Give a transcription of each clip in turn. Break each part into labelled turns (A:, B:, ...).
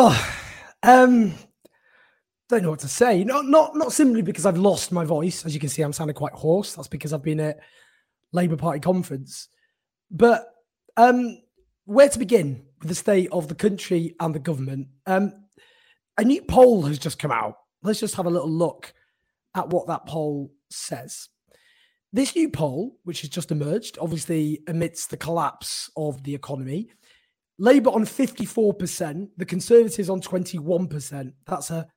A: Oh, um, don't know what to say. Not not not simply because I've lost my voice. As you can see, I'm sounding quite hoarse. That's because I've been at Labour Party conference. But um, where to begin with the state of the country and the government? Um, a new poll has just come out. Let's just have a little look at what that poll says. This new poll, which has just emerged, obviously amidst the collapse of the economy, Labour on 54%, the Conservatives on 21%. That's a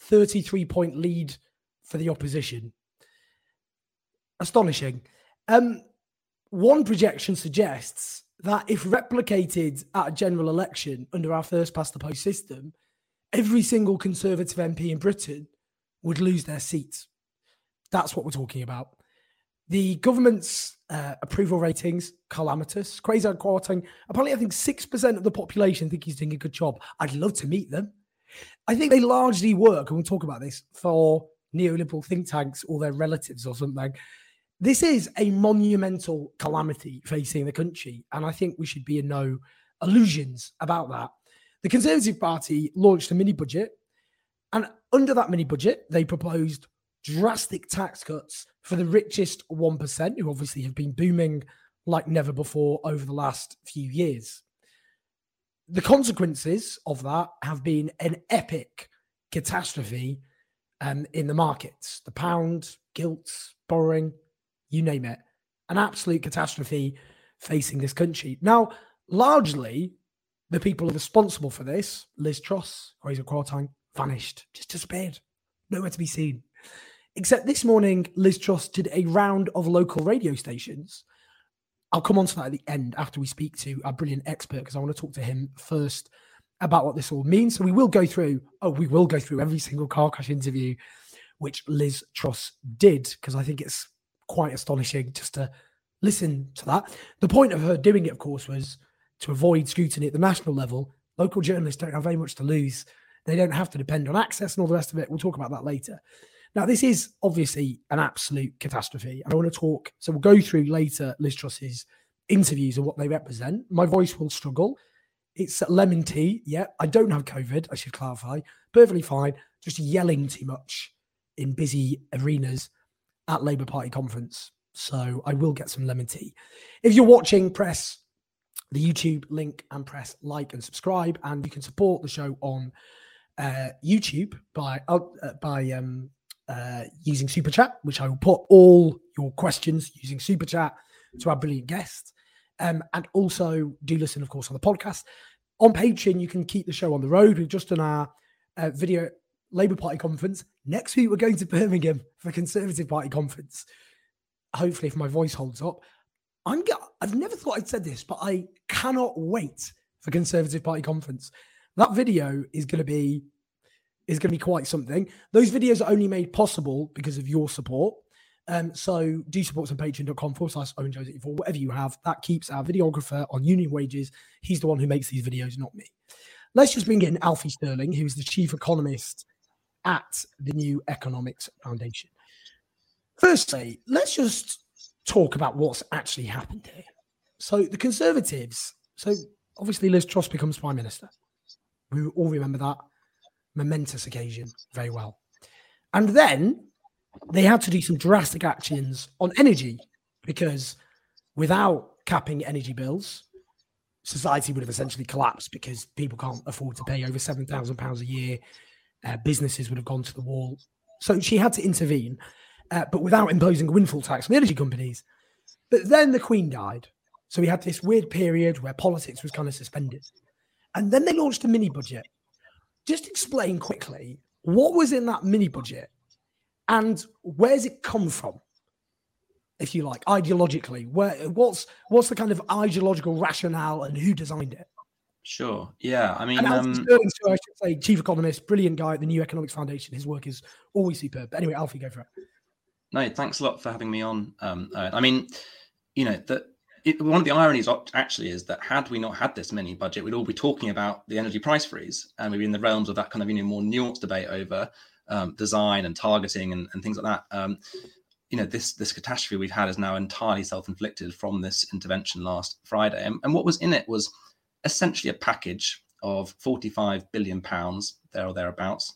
A: 33 point lead for the opposition. Astonishing. Um, one projection suggests that if replicated at a general election under our first past the post system, every single Conservative MP in Britain would lose their seat. That's what we're talking about. The government's uh, approval ratings calamitous. Kwasi Kwarteng, apparently, I think six percent of the population think he's doing a good job. I'd love to meet them. I think they largely work, and we'll talk about this for neoliberal think tanks or their relatives or something. This is a monumental calamity facing the country, and I think we should be in no illusions about that. The Conservative Party launched a mini budget, and under that mini budget, they proposed drastic tax cuts for the richest 1%, who obviously have been booming like never before over the last few years. The consequences of that have been an epic catastrophe um, in the markets. The pound, gilts, borrowing, you name it. An absolute catastrophe facing this country. Now, largely, the people responsible for this, Liz Truss, Kwasi Kwarteng, vanished, just disappeared, nowhere to be seen. Except this morning, Liz Truss did a round of local radio stations. I'll come on to that at the end after we speak to our brilliant expert because I want to talk to him first about what this all means. So we will go through, oh, we will go through every single car crash interview which Liz Truss did because I think it's quite astonishing just to listen to that. The point of her doing it, of course, was to avoid scrutiny at the national level. Local journalists don't have very much to lose. They don't have to depend on access and all the rest of it. We'll talk about that later. Now, this is obviously an absolute catastrophe. I want to talk, so we'll go through later Liz Truss's interviews and what they represent. My voice will struggle. It's lemon tea. Yeah, I don't have COVID, I should clarify. Perfectly fine. Just yelling too much in busy arenas at Labour Party conference. So I will get some lemon tea. If you're watching, press the YouTube link and press like and subscribe. And you can support the show on uh, YouTube by uh, by um, uh, using Super Chat, which I will put all your questions using Super Chat to our brilliant guests. Um, and also do listen, of course, on the podcast. On Patreon, you can keep the show on the road. We've just done our uh, video Labour Party conference. Next week, we're going to Birmingham for Conservative Party conference. Hopefully, if my voice holds up. I'm I've never thought I'd said this, but I cannot wait for Conservative Party conference. That video is going to be is going to be quite something. Those videos are only made possible because of your support. Um, so do support us on patreon.com forward slash Owen Joseph for whatever you have. That keeps our videographer on union wages. He's the one who makes these videos, not me. Let's just bring in Alfie Stirling, who's the chief economist at the New Economics Foundation. Firstly, let's just talk about what's actually happened here. So the Conservatives, so obviously Liz Truss becomes Prime Minister. We all remember that momentous occasion very well. And then they had to do some drastic actions on energy because without capping energy bills, society would have essentially collapsed because people can't afford to pay over £7,000 a year. Uh, businesses would have gone to the wall. So she had to intervene, uh, but without imposing a windfall tax on the energy companies. But then the Queen died. So we had this weird period where politics was kind of suspended. And then they launched a mini budget. Just explain quickly what was in that mini budget and where's it come from? If you like, ideologically, where what's what's the kind of ideological rationale and who designed it?
B: Sure. Yeah. I mean, um,
A: Stirling, so I should say, chief economist, brilliant guy at the New Economics Foundation. His work is always superb. But anyway, Alfie, go for it.
B: no, thanks a lot for having me on. Um, I mean, you know, that it, one of the ironies actually is that had we not had this mini budget, we'd all be talking about the energy price freeze, and we'd be in the realms of that kind of you know more nuanced debate over um, design and targeting and, and things like that. Um, you know, this this catastrophe we've had is now entirely self-inflicted from this intervention last Friday, and, and what was in it was essentially a package of 45 billion pounds there or thereabouts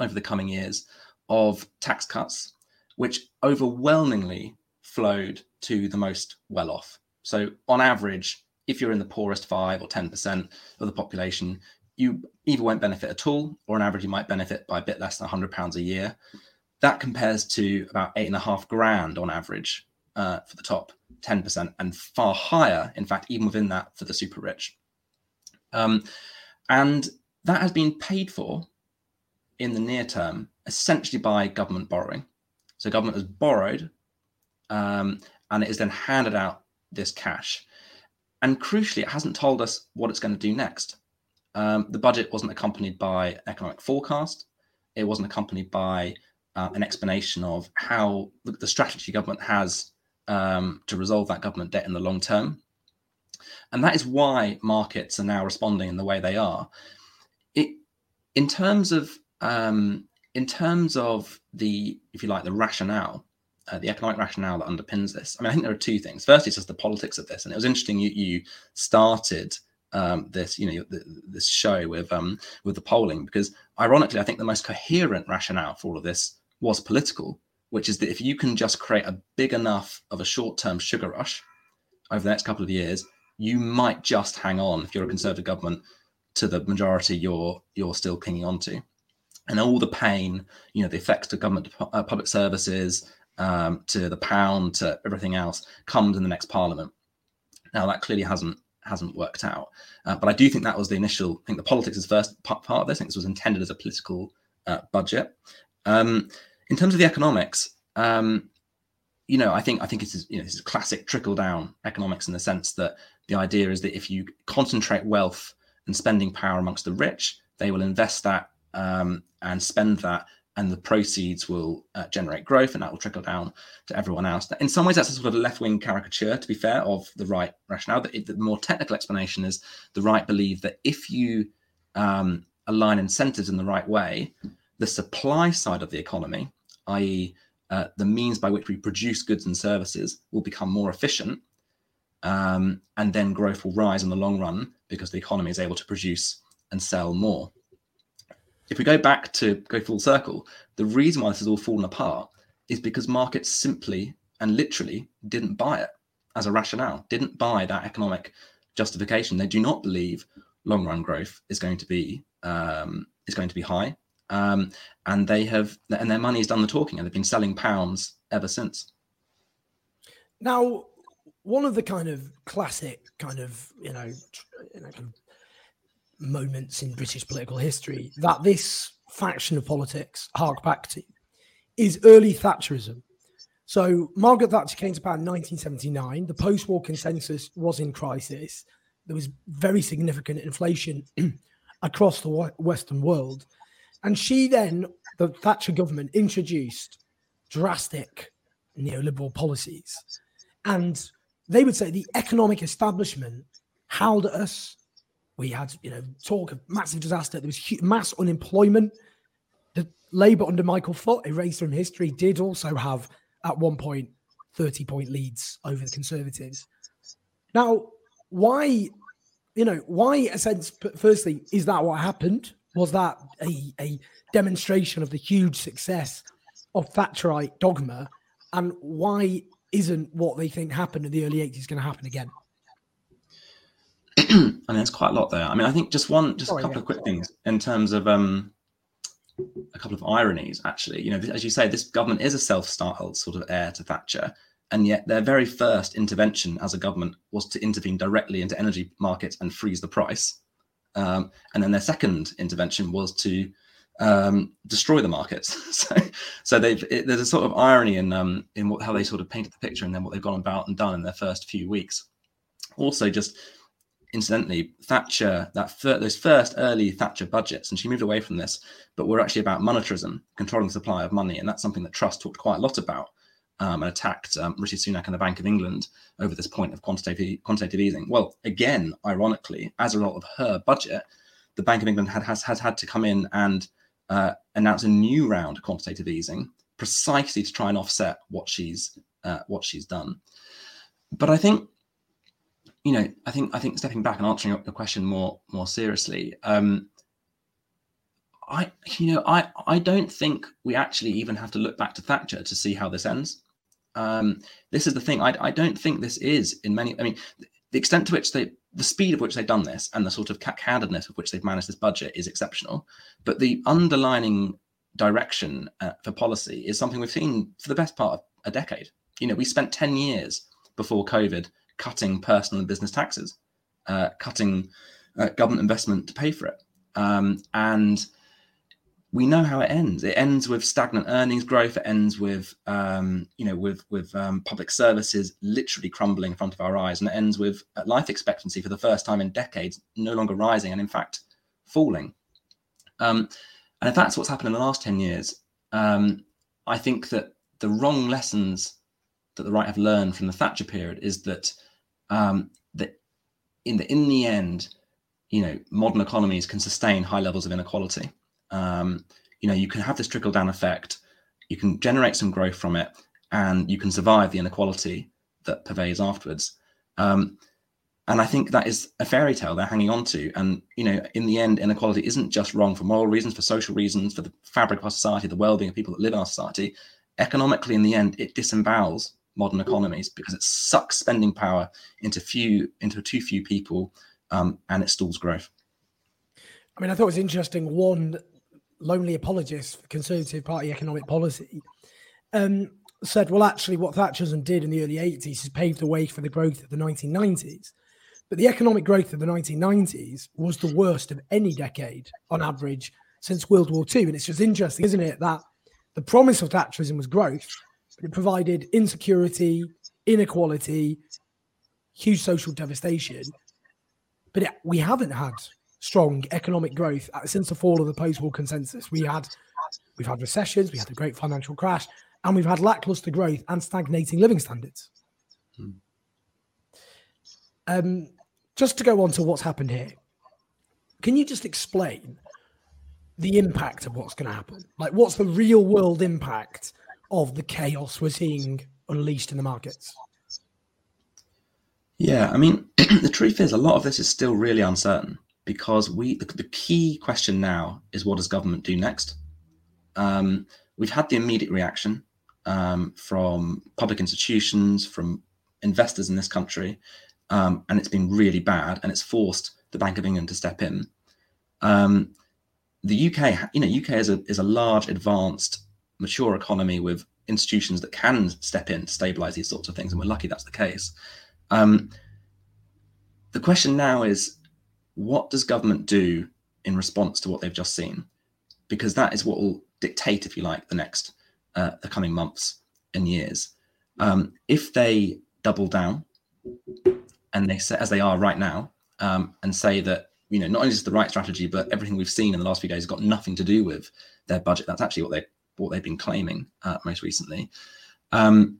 B: over the coming years of tax cuts, which overwhelmingly flowed to the most well off. So, on average, if you're in the poorest five or 10% of the population, you either won't benefit at all, or on average, you might benefit by a bit less than £100 a year. That compares to about eight and a half grand on average uh, for the top 10%, and far higher, in fact, even within that for the super rich. Um, and that has been paid for in the near term essentially by government borrowing. So government has borrowed um, and it is then handed out this cash. And crucially, it hasn't told us what it's going to do next. Um, the budget wasn't accompanied by economic forecast. It wasn't accompanied by uh, an explanation of how the, the strategy government has um, to resolve that government debt in the long term. And that is why markets are now responding in the way they are. It, in terms of um, in terms of the, if you like, the rationale, uh, the economic rationale that underpins this. I mean, I think there are two things. First, it's just the politics of this, and it was interesting you you started um, this, you know, the, this show with um, with the polling because, ironically, I think the most coherent rationale for all of this was political, which is that if you can just create a big enough of a short term sugar rush over the next couple of years, you might just hang on if you're a conservative government to the majority you're you're still clinging on to and all the pain, you know, the effects to government uh, public services, um, to the pound, to everything else, comes in the next parliament. Now that clearly hasn't hasn't worked out, uh, but I do think that was the initial. I think the politics is the first part, of this. I think this was intended as a political uh, budget. Um, in terms of the economics, um, you know, I think I think it is you know this is classic trickle down economics in the sense that the idea is that if you concentrate wealth and spending power amongst the rich, they will invest that um, and spend that, and the proceeds will uh, generate growth, and that will trickle down to everyone else. In some ways, that's a sort of a left wing caricature, to be fair, of the right rationale. The, the more technical explanation is the right believe that if you um, align incentives in the right way, the supply side of the economy, i.e., uh, the means by which we produce goods and services, will become more efficient. Um, and then growth will rise in the long run because the economy is able to produce and sell more if we go back to go full circle, the reason why this has all fallen apart is because markets simply and literally didn't buy it as a rationale, didn't buy that economic justification. They do not believe long run growth is going to be um, is going to be high, um, and they have and their money has done the talking, and they've been selling pounds ever since.
A: Now, one of the kind of classic kind of you know, you know kind of moments in British political history that this faction of politics hark back to is early Thatcherism. So Margaret Thatcher came to power in 1979. The post-war consensus was in crisis. There was very significant inflation across the Western world. And she then, the Thatcher government, introduced drastic neoliberal policies. And they would say the economic establishment howled at us, we had, you know, talk of massive disaster. There was huge, mass unemployment. The Labour under Michael Foot, erased from history, did also have at one point 30 point leads over the Conservatives. Now, why, you know, why, a sense, firstly, is that what happened? Was that a, a demonstration of the huge success of Thatcherite dogma? And why isn't what they think happened in the early 80s going to happen again?
B: I mean, there's quite a lot there. I mean, I think just one, just Sorry, a couple yeah. of quick things in terms of um, a couple of ironies. Actually, you know, as you say, this government is a self-styled sort of heir to Thatcher. And yet, their very first intervention as a government was to intervene directly into energy markets and freeze the price. Um, and then their second intervention was to um, destroy the markets. so, so they've it, there's a sort of irony in um, in what, how they sort of painted the picture and then what they've gone about and done in their first few weeks. Also, just incidentally, Thatcher that fir- those first early Thatcher budgets, and she moved away from this, but were actually about monetarism, controlling the supply of money, and that's something that Truss talked quite a lot about. Um, and attacked um, Rishi Sunak and the Bank of England over this point of quantitative quantitative easing. Well, again, ironically, as a result of her budget, the Bank of England had has, has had to come in and uh, announce a new round of quantitative easing precisely to try and offset what she's uh, what she's done. But I think you know, I think I think stepping back and answering your question more more seriously, um, I you know I I don't think we actually even have to look back to Thatcher to see how this ends. Um, this is the thing. I I don't think this is in many. I mean, the extent to which they the speed of which they've done this and the sort of candidness with which they've managed this budget is exceptional. But the underlining direction uh, for policy is something we've seen for the best part of a decade. You know, we spent ten years before COVID cutting personal and business taxes, uh, cutting uh, government investment to pay for it. Um, and we know how it ends. It ends with stagnant earnings growth. It ends with, um, you know, with with um, public services literally crumbling in front of our eyes, and it ends with life expectancy for the first time in decades no longer rising and in fact falling. Um, and if that's what's happened in the last ten years, um, I think that the wrong lessons that the right have learned from the Thatcher period is that um, that in the in the end, you know, modern economies can sustain high levels of inequality. Um, you know, you can have this trickle down effect. You can generate some growth from it, and you can survive the inequality that pervades afterwards. Um, and I think that is a fairy tale they're hanging on to. And you know, in the end, inequality isn't just wrong for moral reasons, for social reasons, for the fabric of our society, the well-being of people that live in our society. Economically, in the end, it disembowels modern economies because it sucks spending power into few into too few people um, and it stalls growth.
A: I mean, I thought it was interesting. One lonely apologist for Conservative Party economic policy um, said, "Well, actually, what Thatcherism did in the early '80s has paved the way for the growth of the 1990s." But the economic growth of the 1990s was the worst of any decade on average since World War II. And it's just interesting, isn't it, that the promise of Thatcherism was growth, it provided insecurity, inequality, huge social devastation. But it, we haven't had strong economic growth since the fall of the post-war consensus. We had we've had recessions, we had the great financial crash, and we've had lackluster growth and stagnating living standards. Hmm. Um, just to go on to what's happened here, can you just explain the impact of what's going to happen? Like, what's the real world impact of the chaos we're seeing unleashed in the markets?
B: Yeah, I mean, the truth is, a lot of this is still really uncertain because we the, the key question now is what does government do next? Um, we've had the immediate reaction um, from public institutions, from investors in this country, um, and it's been really bad, and it's forced the Bank of England to step in. Um, the UK, you know, UK is a is a large, advanced mature economy with institutions that can step in to stabilize these sorts of things, and we're lucky that's the case. Um, the question now is, what does government do in response to what they've just seen? Because that is what will dictate, if you like, the next, uh, the coming months and years. Um, if they double down, and they say, as they are right now, um, and say that you know not only is the right strategy, but everything we've seen in the last few days has got nothing to do with their budget. That's actually what they what they've been claiming uh, most recently, um,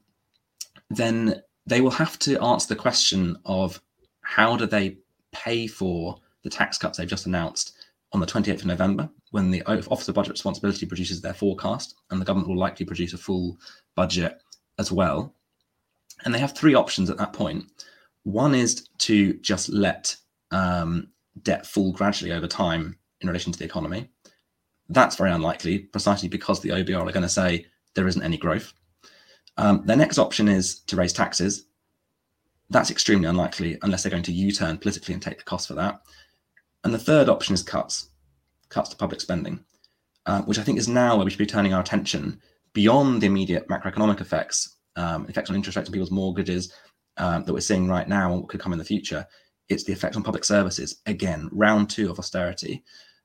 B: then they will have to answer the question of how do they pay for the tax cuts they've just announced on the 28th of November, when the Office of Budget Responsibility produces their forecast, and the government will likely produce a full budget as well. And they have three options at that point. One is to just let um, debt fall gradually over time in relation to the economy. That's very unlikely, precisely because the OBR are going to say there isn't any growth. Um, their next option is to raise taxes. That's extremely unlikely unless they're going to U turn politically and take the cost for that. And the third option is cuts, cuts to public spending, uh, which I think is now where we should be turning our attention beyond the immediate macroeconomic effects um, effects on interest rates on people's mortgages um, that we're seeing right now and what could come in the future. It's the effect on public services. Again, round two of austerity.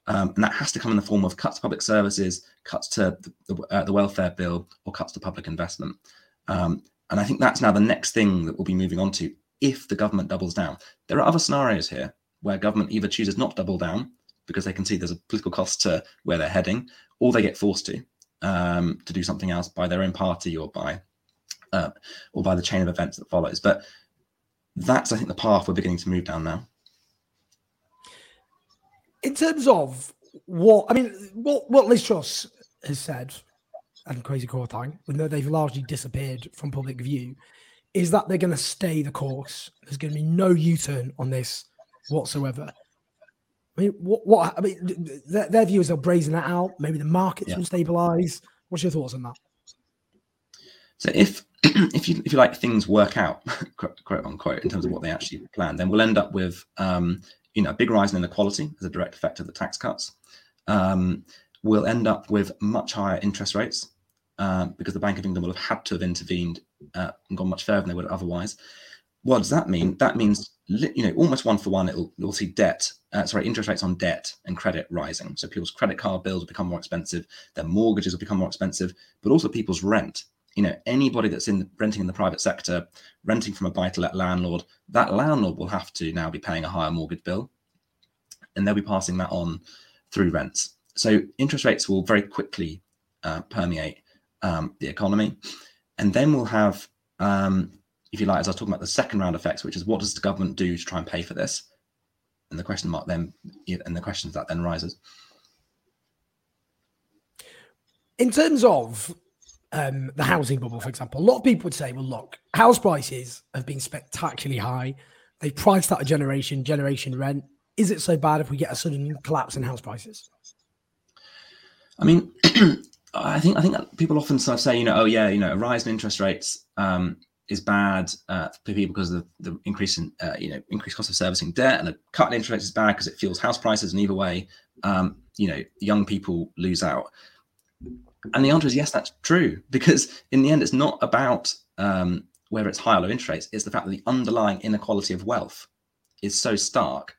B: Um, and that has to come in the form of cuts to public services, cuts to the, uh, the welfare bill, or cuts to public investment. Um, and I think that's now the next thing that we'll be moving on to if the government doubles down. There are other scenarios here where government either chooses not to double down because they can see there's a political cost to where they're heading, or they get forced to um, to do something else by their own party or by uh, or by the chain of events that follows. But that's, I think, the path we're beginning to move down now.
A: In terms of what I mean, what what Liz Truss has said and Kwasi Kwarteng, even though they've largely disappeared from public view, is that they're going to stay the course. There's going to be no U-turn on this whatsoever. I mean, what? what I mean, their, their view is they'll brazen that out. Maybe the markets yeah. will stabilize. What's your thoughts on that?
B: So if if you if you like things work out, quote unquote, in terms of what they actually plan, then we'll end up with um, you know a big rise in inequality as a direct effect of the tax cuts. Um, we'll end up with much higher interest rates uh, because the Bank of England will have had to have intervened uh, and gone much further than they would otherwise. What does that mean? That means you know almost one for one. It'll you'll see debt, uh, sorry, interest rates on debt and credit rising. So people's credit card bills will become more expensive, their mortgages will become more expensive, but also people's rent you know anybody that's in renting in the private sector renting from a buy-to-let landlord that landlord will have to now be paying a higher mortgage bill. And they'll be passing that on through rents. So interest rates will very quickly uh, permeate um, the economy. And then we'll have um, if you like as i was talking about the second round effects which is what does the government do to try and pay for this? And the question mark then and the questions that then rises.
A: In terms of um, the housing bubble, for example, a lot of people would say, well, look, house prices have been spectacularly high. They priced out a generation, generation rent. Is it so bad if we get a sudden collapse in house prices?
B: I mean, I think I think people often sort of say, you know, oh yeah, you know, a rise in interest rates um, is bad uh, for people because of the, the increase in uh, you know increased cost of servicing debt, and a cut in interest rates is bad because it fuels house prices, and either way, um, you know, young people lose out. And the answer is yes, that's true. Because in the end, it's not about um, whether it's high or low interest rates, it's the fact that the underlying inequality of wealth is so stark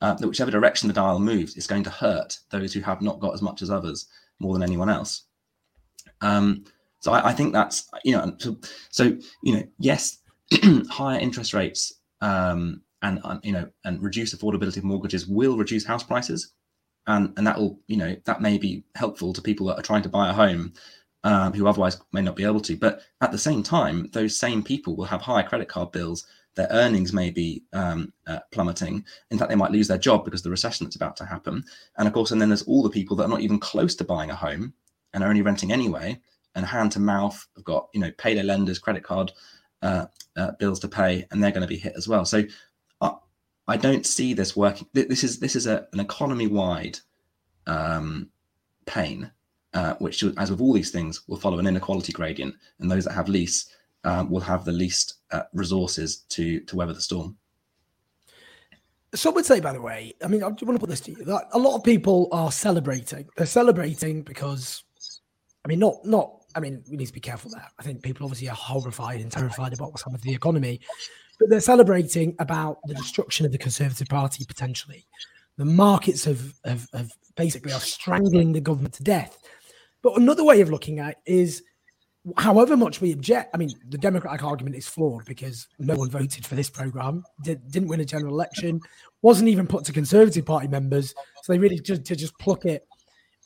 B: uh, that whichever direction the dial moves is going to hurt those who have not got as much as others more than anyone else. Um, so I, I, think that's you know so, so you know yes, higher interest rates um, and uh, you know and reduced affordability of mortgages will reduce house prices, and and that will you know that may be helpful to people that are trying to buy a home um, who otherwise may not be able to. But at the same time those same people will have higher credit card bills. Their earnings may be um, uh, plummeting. In fact they might lose their job because the recession that's about to happen. And of course and then there's all the people that are not even close to buying a home and are only renting anyway. And hand to mouth have got you know payday lenders credit card uh, uh, bills to pay and they're going to be hit as well. So I don't see this working. This is this is a, an economy-wide um, pain, uh, which, as with all these things, will follow an inequality gradient, and those that have least um, will have the least uh, resources to to weather the storm.
A: Some would say, by the way, I mean, I want to put this to you that a lot of people are celebrating. They're celebrating because, I mean, not not. I mean, we need to be careful there. I think people obviously are horrified and terrified about what's happened to the economy, but they're celebrating about the destruction of the Conservative Party potentially. The markets have, have, have basically are strangling the government to death. But another way of looking at it is however much we object, I mean, the Democratic argument is flawed because no one voted for this program, did, not win a general election, wasn't even put to Conservative Party members. So they really just to just pluck it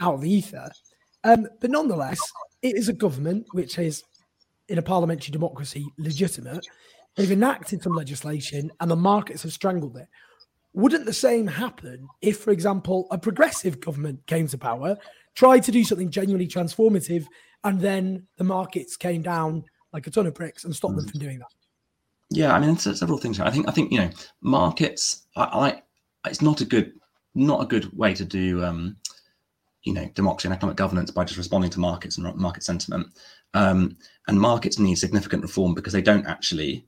A: out of the ether. Um, but nonetheless, it is a government which is, in a parliamentary democracy, legitimate. They've enacted some legislation and the markets have strangled it. Wouldn't the same happen if, for example, a progressive government came to power, tried to do something genuinely transformative, and then the markets came down like a ton of bricks and stopped mm. them from doing that?
B: Yeah, I mean, several things. I think, I think you know, markets. I, I it's not a good, not a good way to do, um, you know, democracy and economic governance by just responding to markets and market sentiment. Um, and markets need significant reform because they don't actually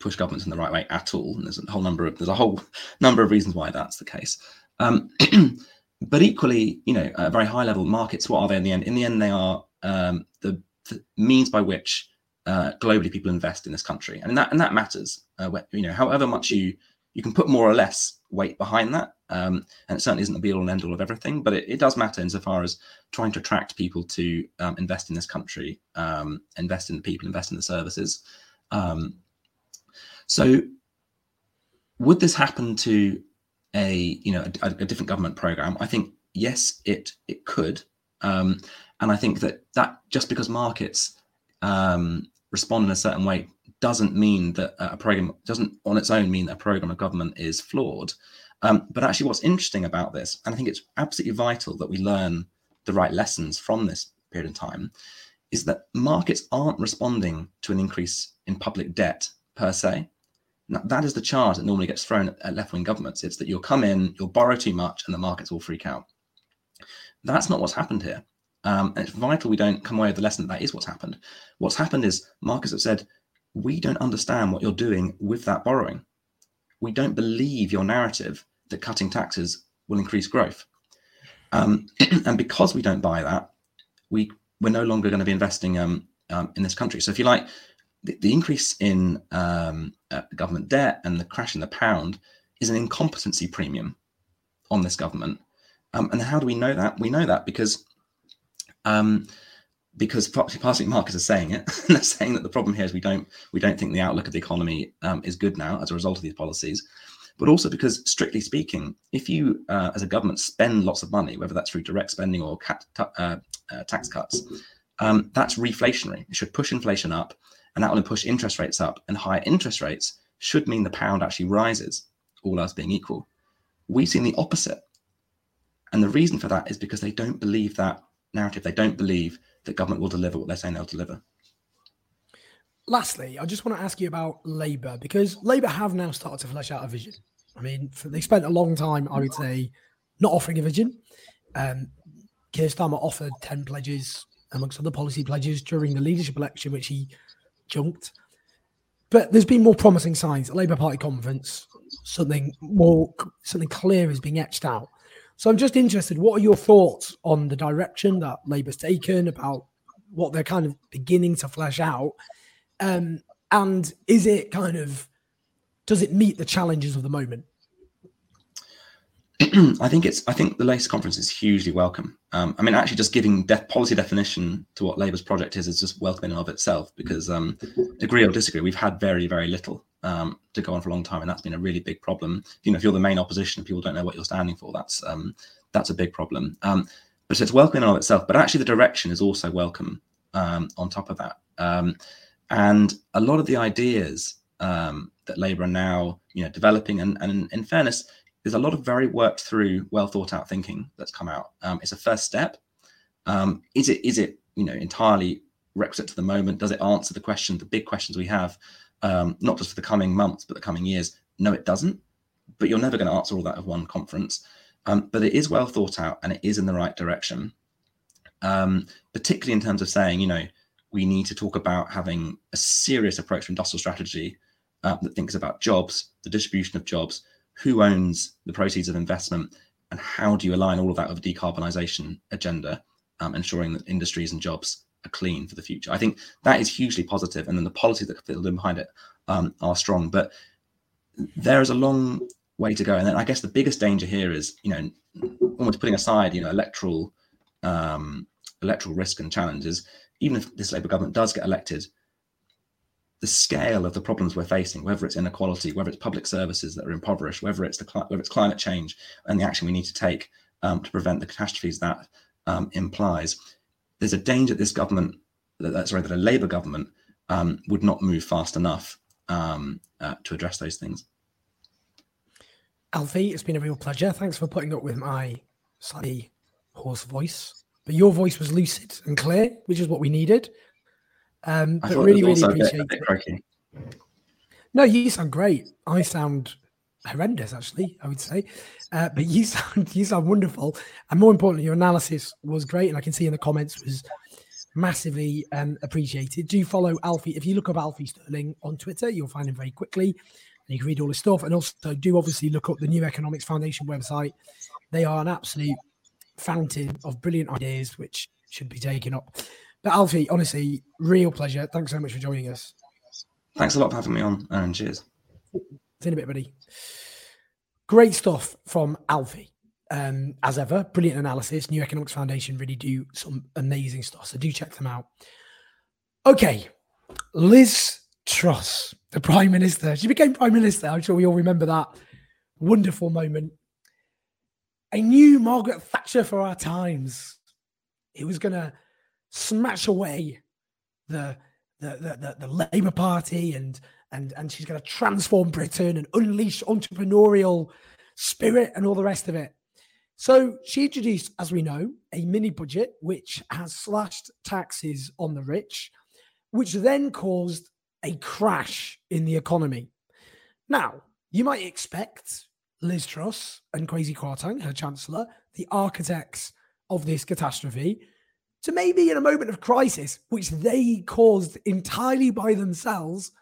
B: push governments in the right way at all. And there's a whole number of there's a whole number of reasons why that's the case. Um, but equally, you know, at a very high level, markets what are they in the end? In the end, they are um, the, the, means by which uh, globally people invest in this country, and that and that matters. Uh, you know, however much you you can put more or less weight behind that, um, and it certainly isn't the be all and end all of everything, but it, it, does matter insofar as trying to attract people to um, invest in this country, um, invest in the people, invest in the services. Um, so, would this happen to a you know a, a different government program? I think yes, it it could, um, and I think that that just because markets um, respond in a certain way doesn't mean that a program doesn't on its own mean that a program of government is flawed. Um, but actually, what's interesting about this, and I think it's absolutely vital that we learn the right lessons from this period of time, is that markets aren't responding to an increase in public debt per se. Now, that is the charge that normally gets thrown at, left wing governments. It's that you'll come in, you'll borrow too much, and the markets will freak out. That's not what's happened here. Um, and it's vital we don't come away with the lesson that that is what's happened. What's happened is markets have said, we don't understand what you're doing with that borrowing. We don't believe your narrative that cutting taxes will increase growth. Um, and because we don't buy that, we we're no longer going to be investing um, um, in this country. So if you like, the, the increase in um, uh, government debt and the crash in the pound is an incompetency premium on this government. Um, and how do we know that? We know that because um, because passing markets are saying it. they're saying that the problem here is we don't we don't think the outlook of the economy um, is good now as a result of these policies. But also because, strictly speaking, if you uh, as a government spend lots of money, whether that's through direct spending or cat, uh, uh, tax cuts, um, that's reflationary. It should push inflation up, and that will push interest rates up. And higher interest rates should mean the pound actually rises, all else being equal. We've seen the opposite. And the reason for that is because they don't believe that narrative. They don't believe that government will deliver what they're saying they'll deliver.
A: Lastly, I just want to ask you about Labour because Labour have now started to flesh out a vision. I mean, they spent a long time, I would say, not offering a vision. Um, Keir Starmer offered 10 pledges amongst other policy pledges during the leadership election, which he junked. But there's been more promising signs. Labour Party conference, something more, something clear is being etched out. So I'm just interested, what are your thoughts on the direction that Labour's taken about what they're kind of beginning to flesh out? Um, and is it kind of, does it meet the challenges of the moment?
B: I think it's. I think the latest conference is hugely welcome. Um, I mean, actually, just giving policy definition to what Labour's project is is just welcome in and of itself. Because um, agree or disagree, we've had very, very little um, to go on for a long time, and that's been a really big problem. You know, if you're the main opposition, people don't know what you're standing for. That's um, that's a big problem. Um, but it's welcome in and of itself. But actually, the direction is also welcome um, on top of that. And a lot of the ideas that Labour are now, you know, developing, and, and in fairness, there's a lot of very worked through, well thought out thinking that's come out. Um, it's a first step. is it is it you know entirely requisite to the moment? Does it answer the question, the big questions we have? um, not just for the coming months, but the coming years. No, it doesn't. But you're never going to answer all that of one conference. Um, but it is well thought out and it is in the right direction, um, particularly in terms of saying, you know, we need to talk about having a serious approach to industrial strategy uh, that thinks about jobs, the distribution of jobs, who owns the proceeds of investment, and how do you align all of that with a decarbonisation agenda, um, ensuring that industries and jobs are clean for the future. I think that is hugely positive, and then the policies that in behind it um, are strong. But there is a long way to go, and then I guess the biggest danger here is, you know, almost putting aside, you know, electoral um, electoral risk and challenges. Even if this Labour government does get elected, the scale of the problems we're facing, whether it's inequality, whether it's public services that are impoverished, whether it's the whether it's climate change and the action we need to take um, to prevent the catastrophes that um, implies, there's a danger that this government, that, sorry, that a Labour government um, would not move fast enough um, uh, to address those things.
A: Alfie, it's been a real pleasure. Thanks for putting up with my slightly hoarse voice, but your voice was lucid and clear, which is what we needed. Um, but really, really appreciate it. No, you sound great. I sound horrendous, actually. I would say, uh, but you sound you sound wonderful, and more importantly, your analysis was great, and I can see in the comments was massively um, appreciated. Do follow Alfie. If you look up Alfie Stirling on Twitter, you'll find him very quickly, and you can read all his stuff. And also, do obviously look up the New Economics Foundation website. They are an absolute fountain of brilliant ideas, which should be taken up But Alfie, honestly, real pleasure. Thanks so much for joining us.
B: Thanks a lot for having me on, and cheers.
A: See you in a bit, buddy. Great stuff from Alfie. Um, as ever, brilliant analysis. New Economics Foundation really do some amazing stuff. So do check them out. Okay, Liz Truss, the Prime Minister. She became Prime Minister. I'm sure we all remember that wonderful moment. A new Margaret Thatcher for our times. It was going to smash away the the, the, the, the Labour Party and and and she's going to transform Britain and unleash entrepreneurial spirit and all the rest of it. So she introduced, as we know, a mini budget which has slashed taxes on the rich, which then caused a crash in the economy. Now, you might expect Liz Truss and Kwasi Kwarteng, her chancellor, the architects of this catastrophe, to maybe in a moment of crisis, which they caused entirely by themselves,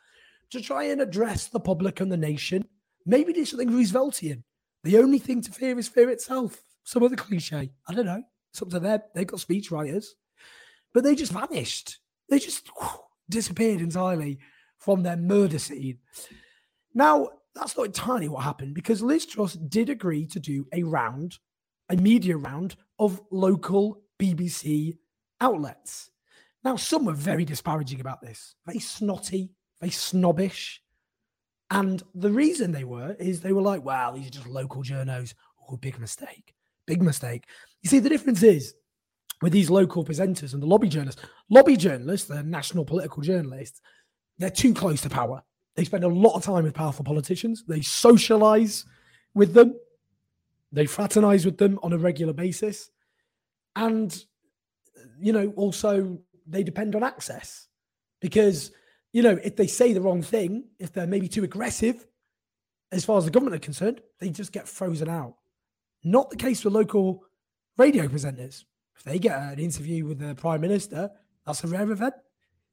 A: to try and address the public and the nation, maybe do something Rooseveltian. The only thing to fear is fear itself. Some other cliche. I don't know. It's up to them. They've got speechwriters. But they just vanished. They just whew, disappeared entirely from their murder scene. Now, that's not entirely what happened because Liz Truss did agree to do a round, a media round of local BBC outlets. Now, some were very disparaging about this, very snotty, very snobbish. And the reason they were is they were like, wow, these are just local journos. Oh, big mistake. Big mistake. You see, the difference is with these local presenters and the lobby journalists, lobby journalists, the national political journalists, they're too close to power. They spend a lot of time with powerful politicians. They socialize with them. They fraternize with them on a regular basis. And, you know, also they depend on access because, you know, if they say the wrong thing, if they're maybe too aggressive, as far as the government are concerned, they just get frozen out. Not the case with local radio presenters. If they get an interview with the prime minister, that's a rare event.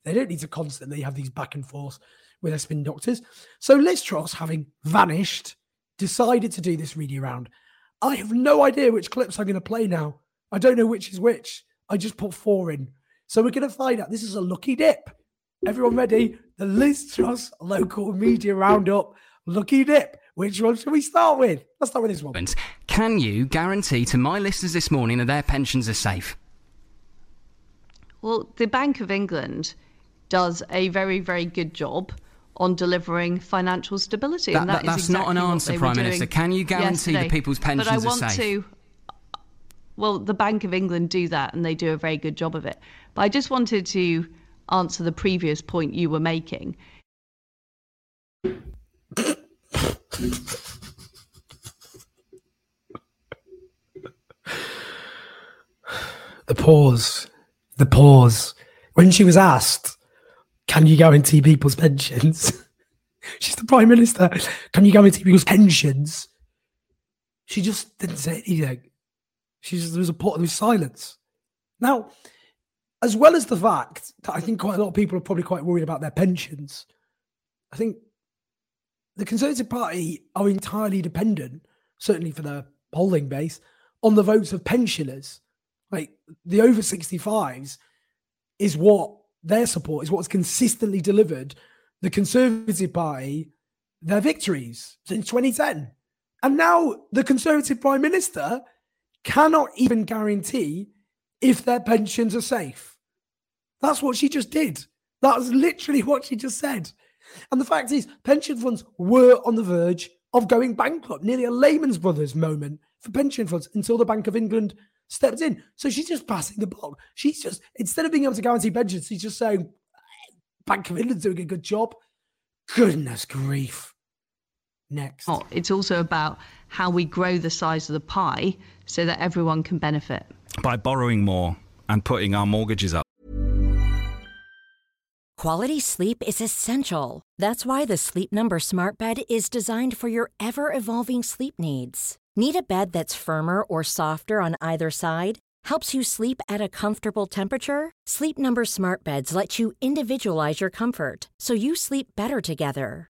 A: They don't need to constantly have these back and forth with their spin doctors. So Liz Truss, having vanished, decided to do this reading round. I have no idea which clips I'm going to play now. I don't know which is which. I just put four in. So we're going to find out. This is a lucky dip. Everyone ready? The Liz Truss local media roundup. Lucky dip. Which one should we start with? Let's start with this one.
C: Can you guarantee to my listeners this morning that their pensions are safe?
D: Well, the Bank of England does a very, very good job on delivering financial stability.
C: That,
D: and that
C: that, that's
D: exactly
C: not an answer, Prime Minister. Can you guarantee
D: yesterday.
C: that people's pensions
D: but I want
C: are safe?
D: To, well, the Bank of England do that, and they do a very good job of it. But I just wanted to answer the previous point you were making.
A: The pause. The pause. When she was asked, can you guarantee people's pensions? She's the Prime Minister. Can you guarantee people's pensions? She just didn't say anything. She just, there was a there was silence. Now, as well as the fact that I think quite a lot of people are probably quite worried about their pensions, I think the Conservative Party are entirely dependent, certainly for their polling base, on the votes of pensioners. Like the over 65s is what their support is what's consistently delivered the Conservative Party their victories since 2010. And now the Conservative Prime Minister cannot even guarantee if their pensions are safe. That's what she just did. That was literally what she just said. And the fact is, pension funds were on the verge of going bankrupt, nearly a Lehman Brothers moment for pension funds until the Bank of England stepped in. So she's just passing the buck. She's just, instead of being able to guarantee pensions, she's just saying, Bank of England's doing a good job. Goodness grief. Next.
D: Oh, it's also about how we grow the size of the pie so that everyone can benefit.
E: By borrowing more and putting our mortgages up.
F: Quality sleep is essential. That's why the Sleep Number Smart Bed is designed for your ever evolving sleep needs. Need a bed that's firmer or softer on either side? Helps you sleep at a comfortable temperature? Sleep Number Smart Beds let you individualize your comfort so you sleep better together.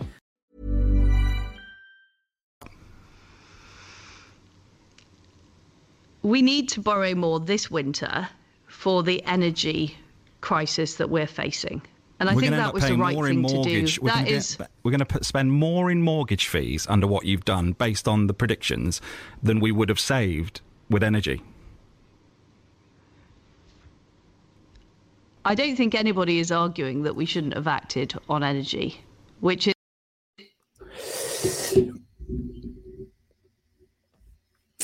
D: We need to borrow more this winter for the energy crisis that we're facing. And I
E: we're
D: think
E: going to end
D: that was the right thing to do.
E: We're
D: That
E: going to
D: is,
E: get, we're going to put, spend more in mortgage fees under what you've done, based on the predictions, than we would have saved with energy.
D: I don't think anybody is arguing that we shouldn't have acted on energy, which is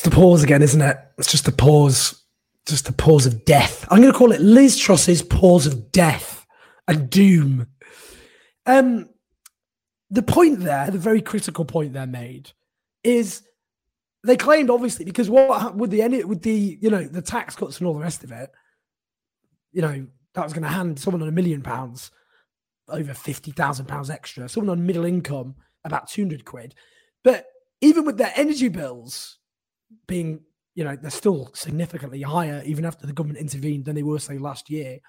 A: the pause again, isn't it? It's just a pause, just a pause of death. I'm going to call it Liz Truss's pause of death and doom. Um, the point there, the very critical point they made, is they claimed obviously because what with the any with the you know the tax cuts and all the rest of it, you know that was going to hand someone on a million pounds over fifty thousand pounds extra, someone on middle income about two hundred quid, but even with their energy bills being, you know, they're still significantly higher even after the government intervened than they were, say, last year.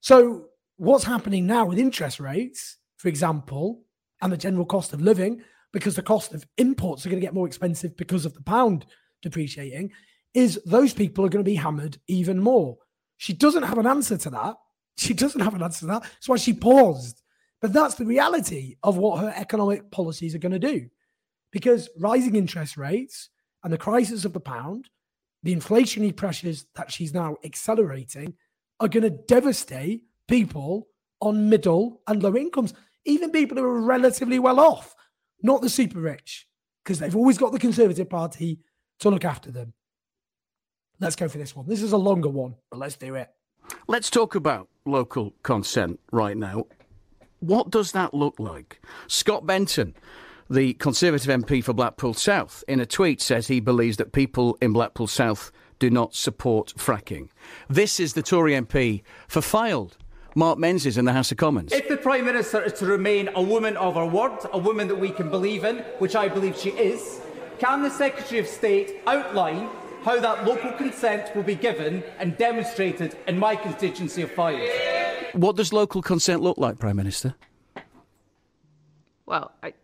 A: So, what's happening now with interest rates, for example, and the general cost of living, because the cost of imports are going to get more expensive because of the pound depreciating, is those people are going to be hammered even more. She doesn't have an answer to that. She doesn't have an answer to that. That's why she paused. But that's the reality of what her economic policies are going to do. Because rising interest rates and the crisis of the pound, the inflationary pressures that she's now accelerating are going to devastate people on middle and low incomes, even people who are relatively well off, not the super rich, because they've always got the Conservative Party to look after them. Let's go for this one. This is a longer one, but let's do it.
G: Let's talk about local consent right now. What does that look like? Scott Benton, the Conservative MP for Blackpool South, in a tweet says he believes that people in Blackpool South do not support fracking. This is the Tory MP for Fylde, Mark Menzies in the House of Commons.
H: If the Prime Minister is to remain a woman of her word, a woman that we can believe in, which I believe she is, can the Secretary of State outline how that local consent will be given and demonstrated in my constituency of Fylde?
G: What does local consent look like, Prime Minister?
D: well, I,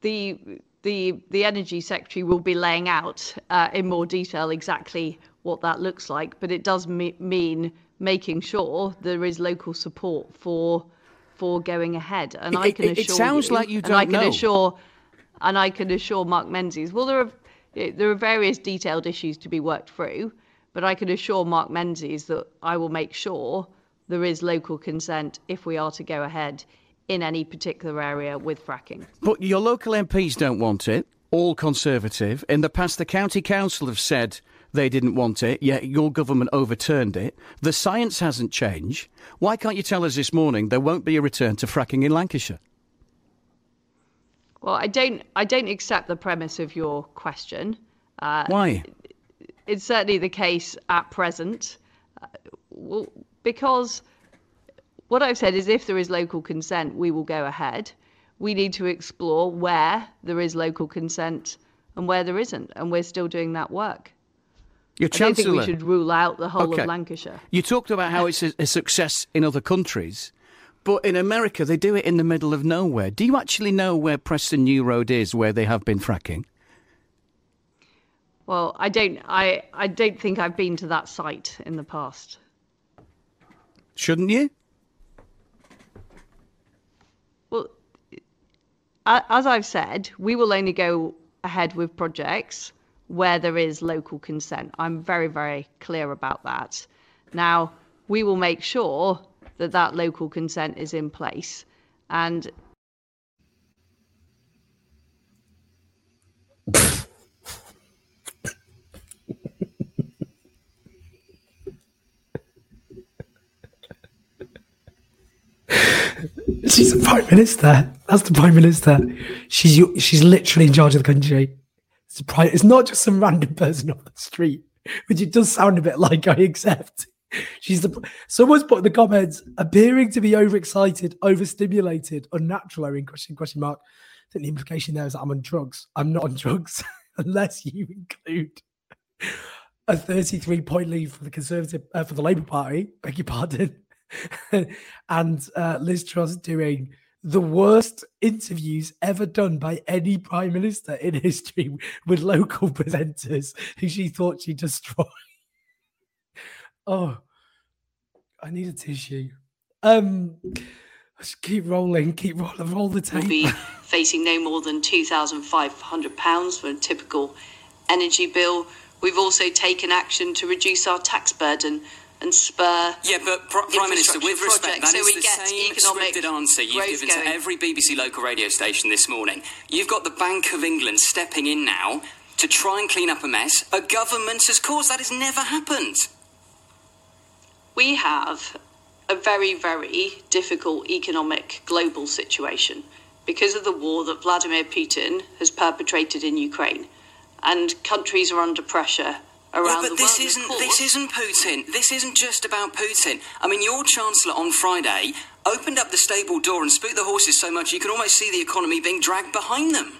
D: the the the energy secretary will be laying out uh, in more detail exactly what that looks like, but it does me- mean making sure there is local support for for going ahead. And I can
G: it- it
D: assure
G: sounds
D: you,
G: like you
D: and I
G: don't
D: can
G: know.
D: assure, and I can assure Mark Menzies. Well, there are there are various detailed issues to be worked through, but I can assure Mark Menzies that I will make sure there is local consent if we are to go ahead in any particular area with fracking.
G: But your local MPs don't want it, all Conservative. In the past, the County Council have said they didn't want it, yet your government overturned it. The science hasn't changed. Why can't you tell us this morning there won't be a return to fracking in Lancashire?
D: Well, I don't. I don't accept the premise of your question. Uh,
G: Why?
D: It's certainly the case at present, uh, well, because what I've said is if there is local consent, we will go ahead. We need to explore where there is local consent and where there isn't, and we're still doing that work.
G: Your
D: I don't think we should rule out the whole
G: Okay.
D: of Lancashire.
G: You talked about how it's a, a success in other countries, but in America they do it in the middle of nowhere. Do you actually know where Preston New Road is, where they have been fracking?
D: Well, I don't. I I don't think I've been to that site in the past.
G: Shouldn't you?
D: Well, a- as I've said, we will only go ahead with projects where there is local consent. I'm very, very clear about that. Now, we will make sure that that local consent is in place. And
A: She's the prime minister. That's the prime minister. She's she's literally in charge of the country. It's, prime, it's not just some random person off the street, which it does sound a bit like. I accept. She's the someone's put in the comments appearing to be overexcited, overstimulated, unnatural. I In question question mark. I think the implication there is that I'm on drugs. I'm not on drugs unless you include a 33 point lead for the Conservative uh, for the Labour Party. Beg your pardon. and uh, Liz Truss doing the worst interviews ever done by any prime minister in history with local presenters who she thought she'd destroy. oh, I need a tissue. Um, let's keep rolling, keep rolling, roll the tape.
I: Will be facing no more than two thousand five hundred pounds for a typical energy bill. We've also taken action to reduce our tax burden and spur.
J: Yeah, but Pr- Prime Minister, with respect, that
I: so
J: is
I: we
J: the
I: get
J: same
I: economic
J: scripted answer you've given
I: going.
J: to every BBC local radio station this morning. You've got the Bank of England stepping in now to try and clean up a mess a government has caused. That has never happened.
I: We have a very, very difficult economic global situation because of the war that Vladimir Putin has perpetrated in Ukraine, and countries are under pressure around
J: yeah,
I: the
J: but this
I: world.
J: isn't this isn't Putin. This isn't just about Putin. I mean, your chancellor on Friday opened up the stable door and spooked the horses so much you can almost see the economy being dragged behind them.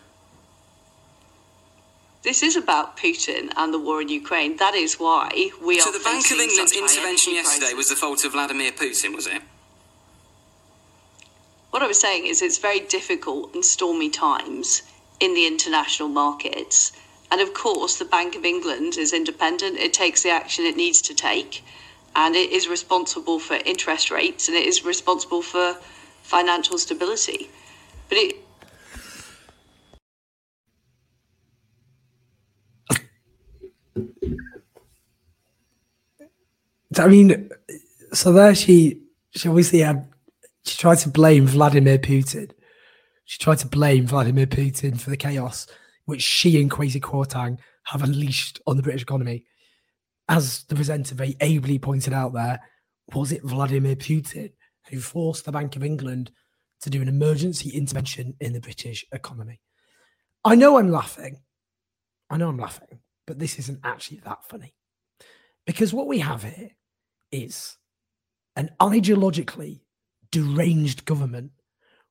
I: This is about Putin and the war in Ukraine. That is why we
J: so
I: are.
J: the Bank of England's intervention yesterday was the fault of Vladimir Putin, was it?
I: What I was saying is it's very difficult and stormy times in the international markets. And of course, the Bank of England is independent. It takes the action it needs to take. And it is responsible for interest rates and it is responsible for financial stability. But it,
A: I mean, so there she she obviously had she tried to blame Vladimir Putin. She tried to blame Vladimir Putin for the chaos which she and Kwasi Kwarteng have unleashed on the British economy. As the presenter very ably pointed out there, was it Vladimir Putin who forced the Bank of England to do an emergency intervention in the British economy? I know I'm laughing. I know I'm laughing, but this isn't actually that funny. Because what we have here is an ideologically deranged government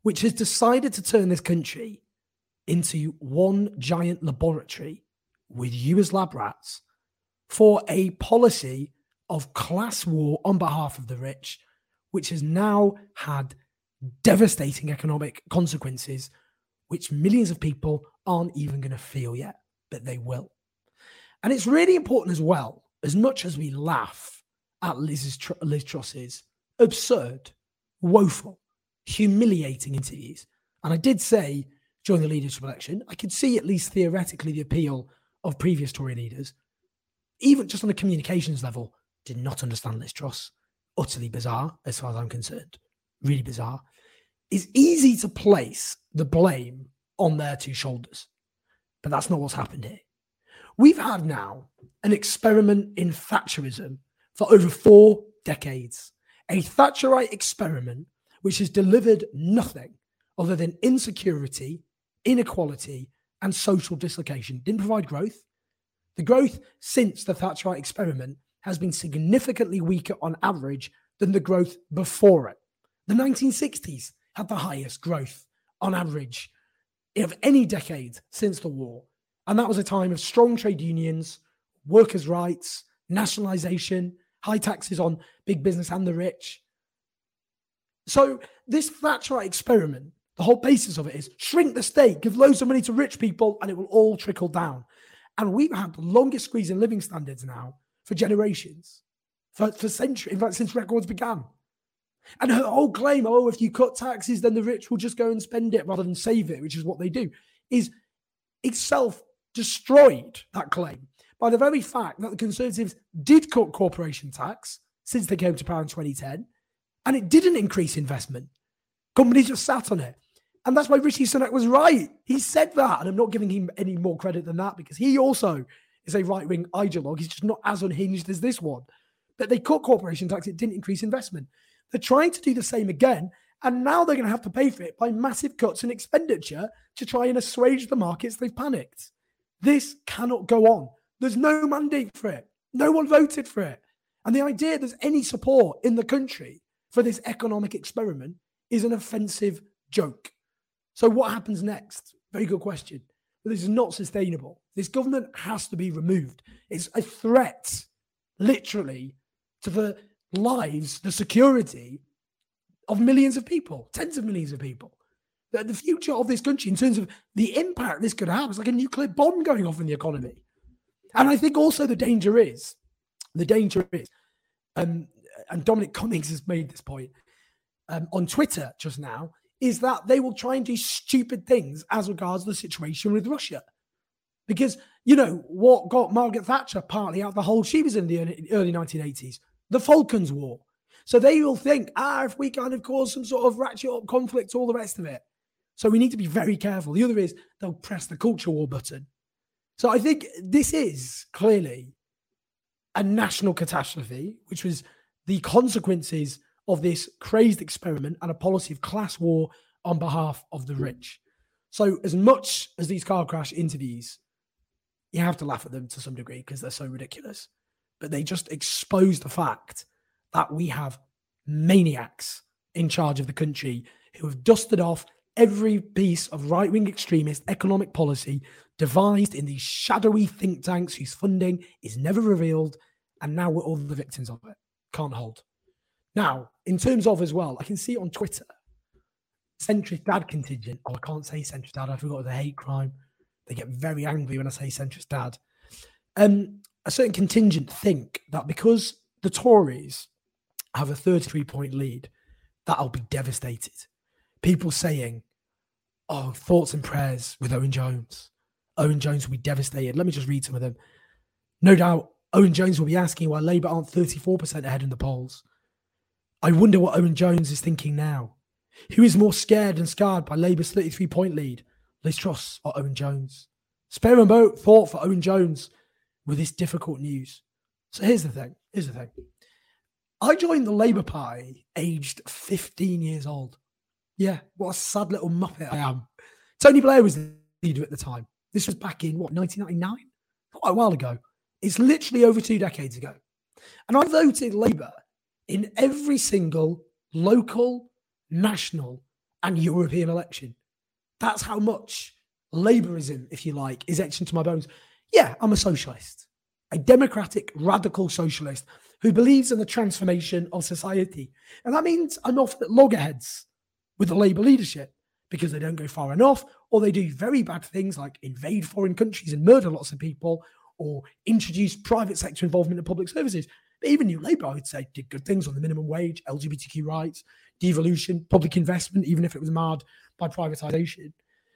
A: which has decided to turn this country into one giant laboratory with you as lab rats for a policy of class war on behalf of the rich, which has now had devastating economic consequences, which millions of people aren't even going to feel yet, but they will. And it's really important as well, as much as we laugh at Liz's, Liz Truss's absurd, woeful, humiliating interviews. And I did say during the leadership election, I could see at least theoretically the appeal of previous Tory leaders, even just on a communications level, did not understand Liz Truss. Utterly bizarre, as far as I'm concerned. Really bizarre. It's easy to place the blame on their two shoulders, but that's not what's happened here. We've had now an experiment in Thatcherism for over four decades, a Thatcherite experiment which has delivered nothing other than insecurity, inequality, and social dislocation. Didn't provide growth. The growth since the Thatcherite experiment has been significantly weaker on average than the growth before it. The 1960s had the highest growth on average of any decade since the war. And that was a time of strong trade unions, workers' rights, nationalization, high taxes on big business and the rich. So, this Thatcherite experiment, the whole basis of it is shrink the state, give loads of money to rich people, and it will all trickle down. And we've had the longest squeeze in living standards now for generations, for, for centuries, in fact, since records began. And her whole claim, oh, if you cut taxes, then the rich will just go and spend it rather than save it, which is what they do, is itself destroyed that claim by the very fact that the Conservatives did cut corporation tax since they came to power in 2010, and it didn't increase investment. Companies just sat on it. And that's why Rishi Sunak was right. He said that. And I'm not giving him any more credit than that because he also is a right wing ideologue. He's just not as unhinged as this one. But they cut corporation tax, it didn't increase investment. They're trying to do the same again. And now they're going to have to pay for it by massive cuts in expenditure to try and assuage the markets they've panicked. This cannot go on. There's no mandate for it. No one voted for it. And the idea there's any support in the country for this economic experiment is an offensive joke. So, what happens next? Very good question. But this is not sustainable. This government has to be removed. It's a threat, literally, to the lives, the security of millions of people, tens of millions of people. The, the future of this country, in terms of the impact this could have, is like a nuclear bomb going off in the economy. And I think also the danger is, the danger is, um, and Dominic Cummings has made this point um, on Twitter just now, is that they will try and do stupid things as regards the situation with Russia. Because, you know, what got Margaret Thatcher partly out the hole she was in the early 1980s? The Falklands War. So they will think, ah, if we kind of cause some sort of ratchet up conflict, all the rest of it. So we need to be very careful. The other is they'll press the culture war button. So I think this is clearly a national catastrophe, which was the consequences of this crazed experiment and a policy of class war on behalf of the rich. So, as much as these car crash interviews, you have to laugh at them to some degree because they're so ridiculous, but they just expose the fact that we have maniacs in charge of the country who have dusted off every piece of right wing extremist economic policy devised in these shadowy think tanks whose funding is never revealed. And now we're all the victims of it. Can't hold. Now, in terms of as well, I can see on Twitter, centrist dad contingent. Oh, I can't say centrist dad. I forgot the hate crime. They get very angry when I say centrist dad. Um, a certain contingent think that because the Tories have a 33 point lead, that I'll be devastated. People saying, oh, thoughts and prayers with Owen Jones. Owen Jones will be devastated. Let me just read some of them. No doubt, Owen Jones will be asking why Labour aren't 34% ahead in the polls. I wonder what Owen Jones is thinking now. Who is more scared and scarred by Labour's 33 point lead, Liz Truss or Owen Jones? Spare a moment thought for Owen Jones with this difficult news. So here's the thing. Here's the thing. I joined the Labour Party aged 15 years old. Yeah, what a sad little muppet I am. Tony Blair was the leader at the time. This was back in what, 1999? Quite a while ago. It's literally over two decades ago. And I voted Labour in every single local, national, and European election. That's how much Labourism, if you like, is etched into my bones. Yeah, I'm a socialist, a democratic, radical socialist who believes in the transformation of society. And that means I'm often at loggerheads with the Labour leadership because they don't go far enough or they do very bad things like invade foreign countries and murder lots of people or introduce private sector involvement in public services. But even New Labour, I would say, did good things on the minimum wage, LGBTQ rights, devolution, public investment, even if it was marred by privatisation.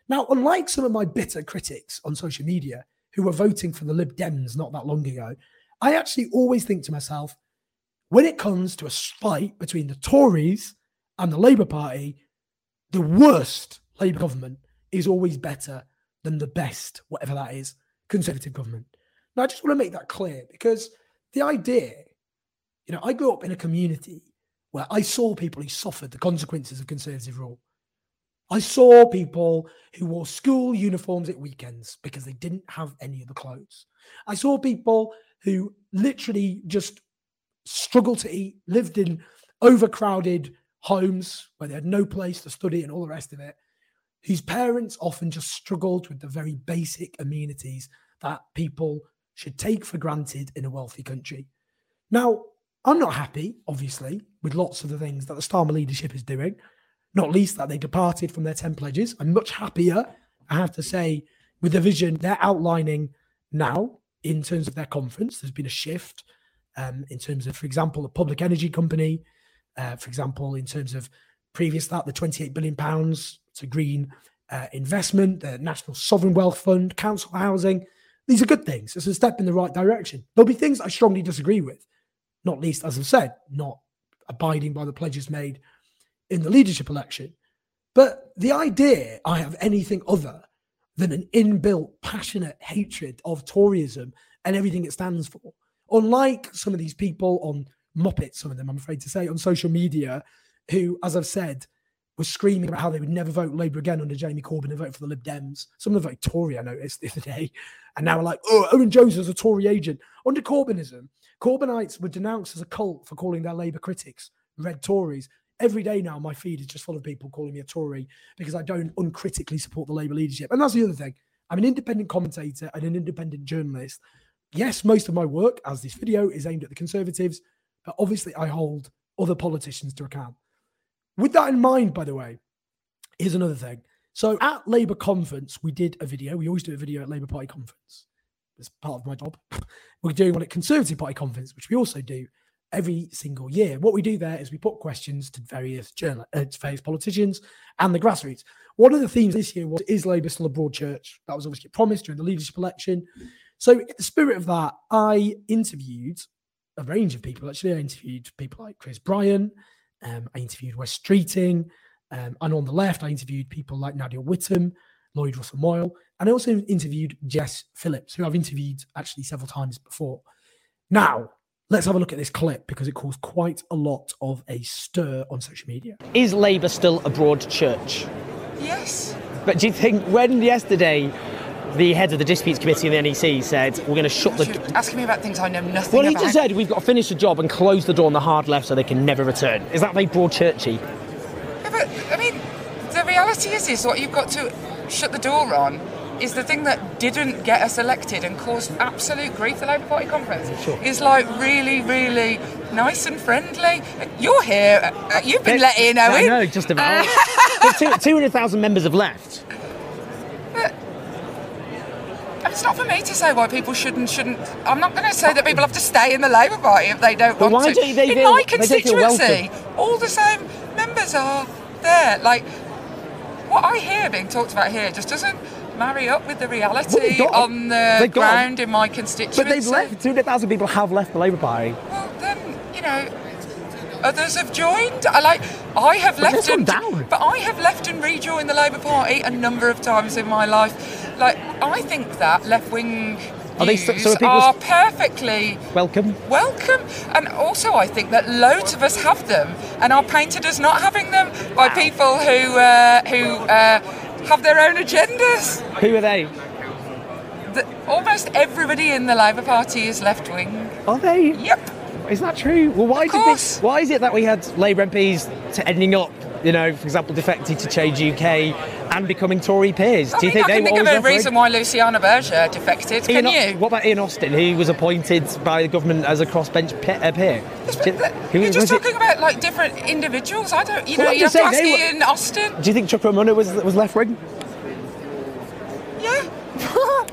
A: Now, unlike some of my bitter critics on social media who were voting for the Lib Dems not that long ago, I actually always think to myself, when it comes to a fight between the Tories and the Labour Party, the worst Labour government is always better than the best, whatever that is, Conservative government. Now, I just want to make that clear because the idea you know, I grew up in a community where I saw people who suffered the consequences of conservative rule. I saw people who wore school uniforms at weekends because they didn't have any other clothes. I saw people who literally just struggled to eat, lived in overcrowded homes where they had no place to study and all the rest of it, whose parents often just struggled with the very basic amenities that people should take for granted in a wealthy country. Now, I'm not happy, obviously, with lots of the things that the Starmer leadership is doing, not least that they departed from their 10 pledges. I'm much happier, I have to say, with the vision they're outlining now in terms of their conference. There's been a shift um, in terms of, for example, the public energy company, uh, for example, in terms of previous that, the 28 billion pounds to green uh, investment, the National Sovereign Wealth Fund, council housing. These are good things. It's a step in the right direction. There'll be things I strongly disagree with. Not least, as I've said, not abiding by the pledges made in the leadership election. But the idea I have anything other than an inbuilt, passionate hatred of Toryism and everything it stands for, unlike some of these people on Muppets, some of them, I'm afraid to say, on social media, who, as I've said, were screaming about how they would never vote Labour again under Jeremy Corbyn and vote for the Lib Dems. Some of them voted Tory, I noticed the other day. And now we're like, oh, Owen Jones is a Tory agent. Under Corbynism, Corbynites were denounced as a cult for calling their Labour critics red Tories. Every day now, my feed is just full of people calling me a Tory because I don't uncritically support the Labour leadership. And that's the other thing. I'm an independent commentator and an independent journalist. Yes, most of my work, as this video, is aimed at the Conservatives, but obviously I hold other politicians to account. With that in mind, by the way, here's another thing. So at Labour conference, we did a video. We always do a video at Labour Party conference. It's part of my job. We're doing one at Conservative Party conference, which we also do every single year. What we do there is we put questions to various journal, uh, to various politicians and the grassroots. One of the themes this year was is Labour still a broad church? That was obviously promised during the leadership election. So, in the spirit of that, I interviewed a range of people. Actually, I interviewed people like Chris Bryant, um, I interviewed Wes Streeting, um, and on the left, I interviewed people like Nadia Whittome, Lloyd Russell Moyle, and I also interviewed Jess Phillips, who I've interviewed actually several times before. Now, let's have a look at this clip because it caused quite a lot of a stir on social media.
K: Is Labour still a broad church?
L: Yes.
K: But do you think when yesterday the head of the disputes committee in the NEC said we're going to shut the.
L: You're asking me about things I know nothing
K: Well, he
L: about.
K: just said we've got to finish the job and close the door on the hard left so they can never return. Is that very broad churchy?
L: Yeah, but I mean, the reality is, is what you've got to shut the door on is the thing that didn't get us elected and caused absolute grief. The Labour Party conference is like really, really nice and friendly. You're here. uh, You've been let in, Owen.
K: I know, just about. Two- 200,000 members have left.
L: It's not for me to say why people should and shouldn't. I'm not going to say that people have to stay in the Labour Party if they don't
K: But
L: want
K: why
L: to.
K: don't they
L: in
K: feel-
L: my constituency, all the same members are there. Like what I hear being talked about here just doesn't marry up with the reality
K: they've
L: on the
K: they've
L: ground in my constituency.
K: But they've left. 200,000 people have left the Labour Party.
L: Well, then you know. Others have joined. I like. I have
K: But
L: left and
K: down.
L: but I have left and rejoined the Labour Party a number of times in my life. Like I think that left wing
K: Are they so- so are people-
L: are perfectly
K: Welcome.
L: welcome. And also, I think that loads of us have them and are painted as not having them by people who uh, who uh, have their own agendas.
K: Who are they?
L: The, almost everybody in the Labour Party is left wing.
K: Are they?
L: Yep.
K: Is that true? Well, why did this, Why is it that we had Labour MPs to ending up, you know, for example, defecting to Change UK and becoming Tory peers?
L: I
K: Do you
L: mean,
K: think
L: I
K: they
L: can think of a
K: left-wing?
L: reason why Luciana Berger defected. Can
K: Ian,
L: you?
K: What about Ian Austin, who was appointed by the government as a crossbench pe- peer? Who
L: You're just
K: it-
L: talking about like different individuals. I don't. You
K: Well,
L: know, you have to ask
K: they were-
L: Ian Austin.
K: Do you think Chuka Umunna was was left wing?
L: Yeah.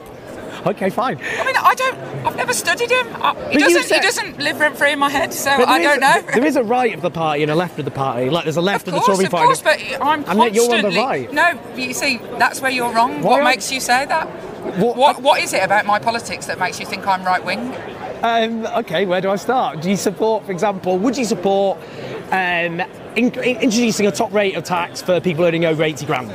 K: Okay, fine.
L: I mean, I don't. I've never studied him. I, he doesn't.
K: said-
L: He doesn't live rent free in my head, so I don't
K: is-
L: know.
K: There is a right of the party and a left of the party. Like there's a left of,
L: Of course,
K: the Tory party.
L: of
K: party.
L: course, but I'm
K: and yet you're on the
L: constantly.
K: right.
L: No, you see, that's where you're wrong.
K: Why
L: what makes you say that? What, what is it about my politics that makes you think I'm right wing?
K: Um, okay, where do I start? Do you support, for example, would you support um, in, in- introducing a top rate of tax for people earning over 80 grand?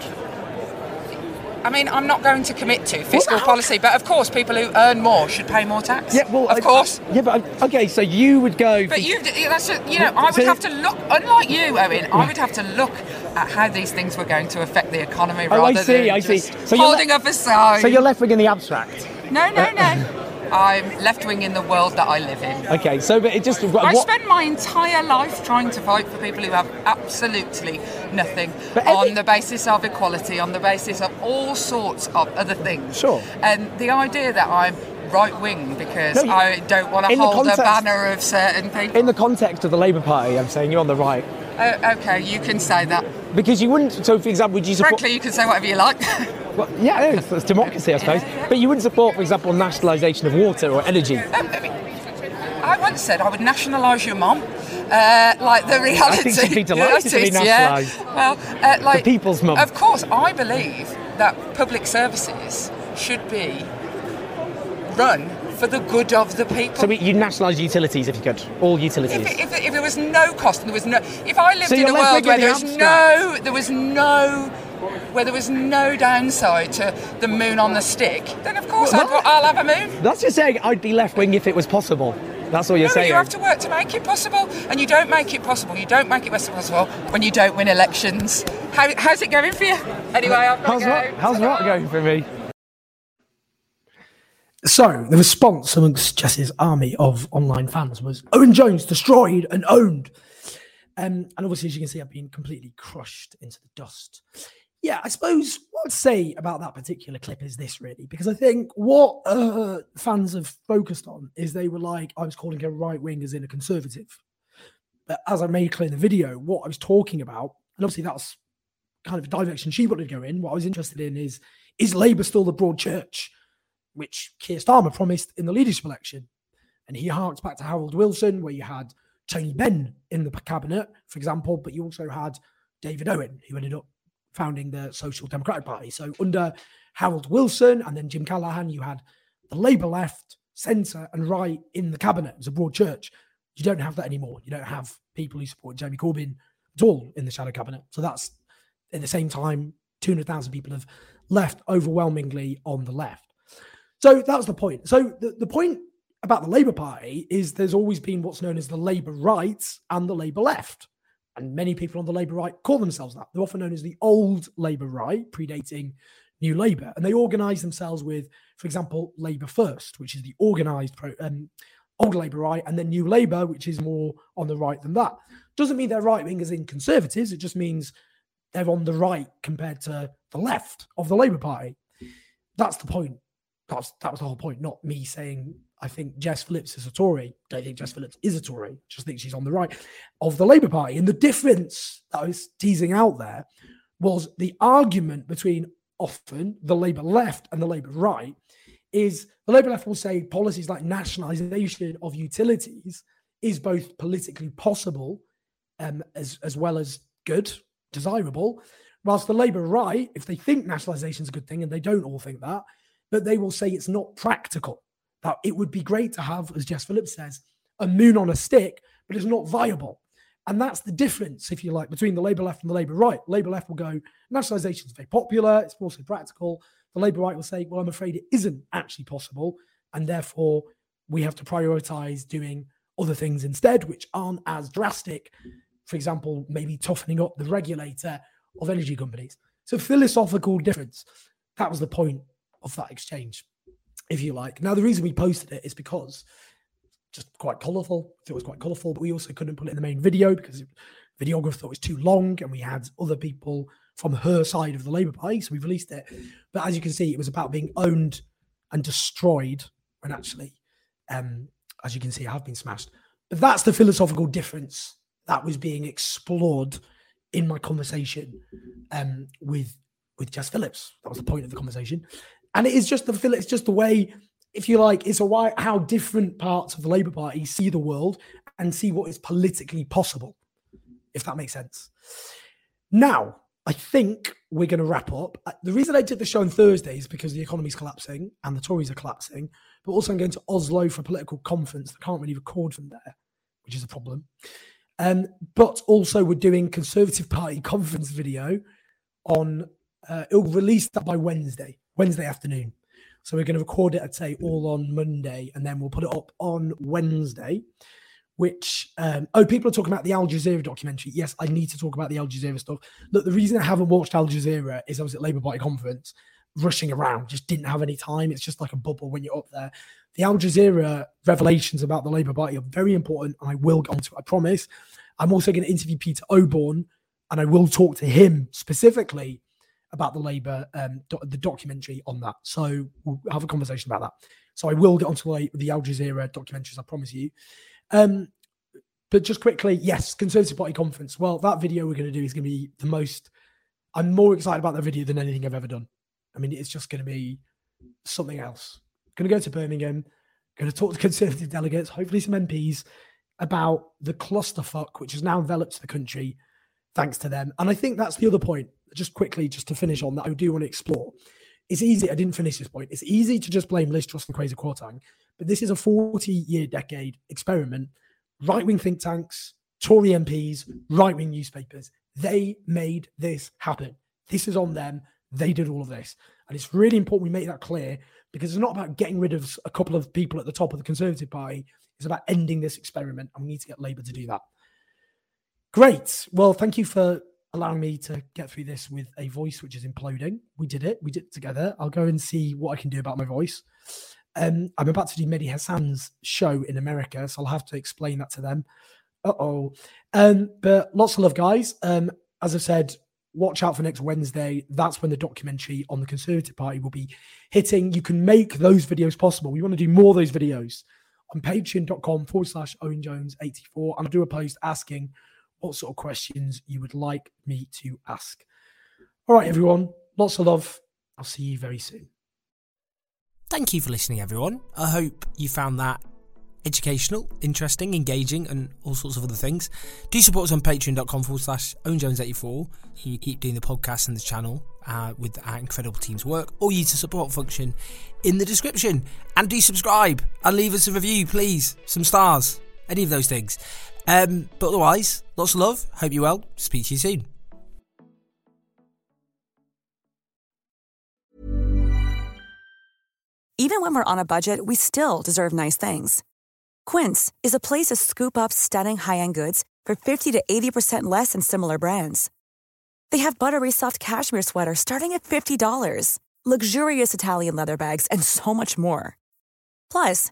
L: I mean, I'm not going to commit to fiscal policy, but of course, people who earn more should pay more tax.
K: Yeah, well,
L: of
K: I-
L: course.
K: yeah, but uh, okay, so you would go.
L: But you, that's a, you know, I would
K: So-
L: have to look. Unlike you, Owen, I would have to look at how these things were going to affect the economy
K: Oh, I
L: rather
K: see,
L: than
K: I see. So you're
L: holding
K: le-
L: up a sign.
K: So you're left wing in the abstract.
L: No, no, no. I'm left wing in the world that I live in.
K: Okay, so but it just.
L: I spend my entire life trying to fight for people who have absolutely nothing
K: every-
L: on the basis of equality, on the basis of all sorts of other things.
K: Sure.
L: And the idea that I'm right wing because
K: No, you-
L: I don't want to hold a banner of certain people.
K: in the context of the Labour Party, I'm saying you're on the right.
L: Uh, okay, you can say that.
K: Because you wouldn't, so for example, would you support.
L: Frankly, you can say whatever you like.
K: Well, yeah, it's, it's democracy, I suppose. But you wouldn't support, for example, nationalisation of water or energy.
L: I once said I would nationalise your mum. Uh, like the reality.
K: I think she'd be delighted to be
L: Yeah. Well, uh, like
K: people's mum.
L: Of course, I believe that public services should be run for the good of the people.
K: So you'd nationalise utilities if you could, all utilities.
L: If, if, if there was no cost and there was no, if I lived
K: So
L: in a world where there was no, there was no, where there was no downside to the moon on the stick, then of course I'd, I'll have a moon.
K: That's just saying I'd be left wing if it was possible. That's all you're
L: no,
K: saying.
L: you have to work to make it possible, and you don't make it possible. You don't make it possible when you don't win elections. How, how's it going for you? Anyway, I've
K: how's
L: to go.
K: what? How's what going for me?
A: So the response amongst Jess's army of online fans was Owen Jones destroyed and owned. Um, and obviously, as you can see, I've been completely crushed into the dust. Yeah, I suppose what I'd say about that particular clip is this really, because I think what uh, fans have focused on is they were like, I was calling her right wing as in a conservative. But as I made clear in the video, what I was talking about, and obviously that's kind of a direction she wanted to go in. What I was interested in is, is Labour still the broad church? which Keir Starmer promised in the leadership election. And he harks back to Harold Wilson, where you had Tony Benn in the cabinet, for example, but you also had David Owen, who ended up founding the Social Democratic Party. So under Harold Wilson and then Jim Callaghan, you had the Labour left, centre, and right in the cabinet. It was a broad church. You don't have that anymore. You don't have people who support Jeremy Corbyn at all in the shadow cabinet. So that's at the same time, 200,000 people have left overwhelmingly on the left. So that's the point. So the, the point about the Labour Party is there's always been what's known as the Labour right and the Labour left. And many people on the Labour right call themselves that. They're often known as the old Labour right, predating New Labour. And they organise themselves with, for example, Labour First, which is the organised pro, um, old Labour right, and then New Labour, which is more on the right than that. Doesn't mean they're right wing as in conservatives. It just means they're on the right compared to the left of the Labour Party. That's the point. That's, that was the whole point, not me saying I think Jess Phillips is a Tory. Don't think Jess Phillips is a Tory. Just think she's on the right of the Labour Party. And the difference that I was teasing out there was the argument between often the Labour left and the Labour right is the Labour left will say policies like nationalisation of utilities is both politically possible um, as, as well as good, desirable. Whilst the Labour right, if they think nationalisation is a good thing, and they don't all think that, but they will say it's not practical. That it would be great to have, as Jess Phillips says, a moon on a stick, but it's not viable. And that's the difference, if you like, between the Labour left and the Labour right. Labour left will go, nationalisation is very popular, it's also practical. The Labour right will say, well, I'm afraid it isn't actually possible. And therefore, we have to prioritise doing other things instead, which aren't as drastic. For example, maybe toughening up the regulator of energy companies. So, philosophical difference. That was the point of that exchange, if you like. Now, the reason we posted it is because just quite colourful. It was quite colourful, but we also couldn't put it in the main video because the videographer thought it was too long, and we had other people from her side of the Labour Party, so we released it. But as you can see, it was about being owned and destroyed, and actually, um, as you can see, I have been smashed. But that's the philosophical difference that was being explored in my conversation um, with with Jess Phillips. That was the point of the conversation, and it is just the it's just the way, if you like, it's a why how different parts of the Labour Party see the world and see what is politically possible, if that makes sense. Now, I think we're going to wrap up. Uh, The reason I did the show on Thursday is because the economy's collapsing and the Tories are collapsing, but also I'm going to Oslo for a political conference. I can't really record from there, which is a problem. Um, but also we're doing Conservative Party conference video on. Uh, it'll release that by Wednesday, Wednesday afternoon. So we're going to record it, I'd say, all on Monday, and then we'll put it up on Wednesday. Which um, oh, people are talking about the Al Jazeera documentary. Yes, I need to talk about the Al Jazeera stuff. Look, the reason I haven't watched Al Jazeera is I was at Labour Party conference, rushing around, just didn't have any time. It's just like a bubble when you're up there. The Al Jazeera revelations about the Labour Party are very important, and I will get onto it. I promise. I'm also going to interview Peter Oborne, and I will talk to him specifically about the Labour um, do- the documentary on that. So we'll have a conversation about that. So I will get onto the, the Al Jazeera documentaries. I promise you. Um, but just quickly, yes, Conservative Party conference. Well, that video we're going to do is going to be the most. I'm more excited about that video than anything I've ever done. I mean, it's just going to be something else. Going to go to Birmingham. Going to talk to Conservative delegates, hopefully some MPs, about the clusterfuck which has now enveloped the country, thanks to them. And I think that's the other point. Just quickly, just to finish on that, I do want to explore it's easy. I didn't finish this point. It's easy to just blame Liz Truss and Kwasi Kwarteng, but this is a 40 year decade experiment. Right wing think tanks, Tory MPs, right wing newspapers, they made this happen. This is on them. They did all of this. And it's really important we make that clear because it's not about getting rid of a couple of people at the top of the Conservative Party. It's about ending this experiment. And we need to get Labour to do that. Great. Well, thank you for allowing me to get through this with a voice which is imploding. We did it. We did it together. I'll go and see what I can do about my voice. Um, I'm about to do Mehdi Hasan's show in America, so I'll have to explain that to them. Uh oh. Um, but lots of love, guys. Um, as I said, watch out for next Wednesday. That's when the documentary on the Conservative Party will be hitting. You can make those videos possible. We want to do more of those videos on patreon.com forward slash Owen Jones 84. And I'll do a post asking what sort of questions you would like me to ask. All right, everyone. Lots of love. I'll see you very soon.
M: Thank you for listening, everyone. I hope you found that educational, interesting, engaging, and all sorts of other things. Do support us on patreon.com forward slash owenjones84. You keep doing the podcast and the channel uh, with our incredible team's work, or use the support function in the description. And do subscribe and leave us a review, please. Some stars. Any of those things. Um, but otherwise, lots of love. Hope you're well. Speak to you soon.
N: Even when we're on a budget, we still deserve nice things. Quince is a place to scoop up stunning high end goods for 50 to 80% less than similar brands. They have buttery soft cashmere sweaters starting at $50, luxurious Italian leather bags, and so much more. Plus,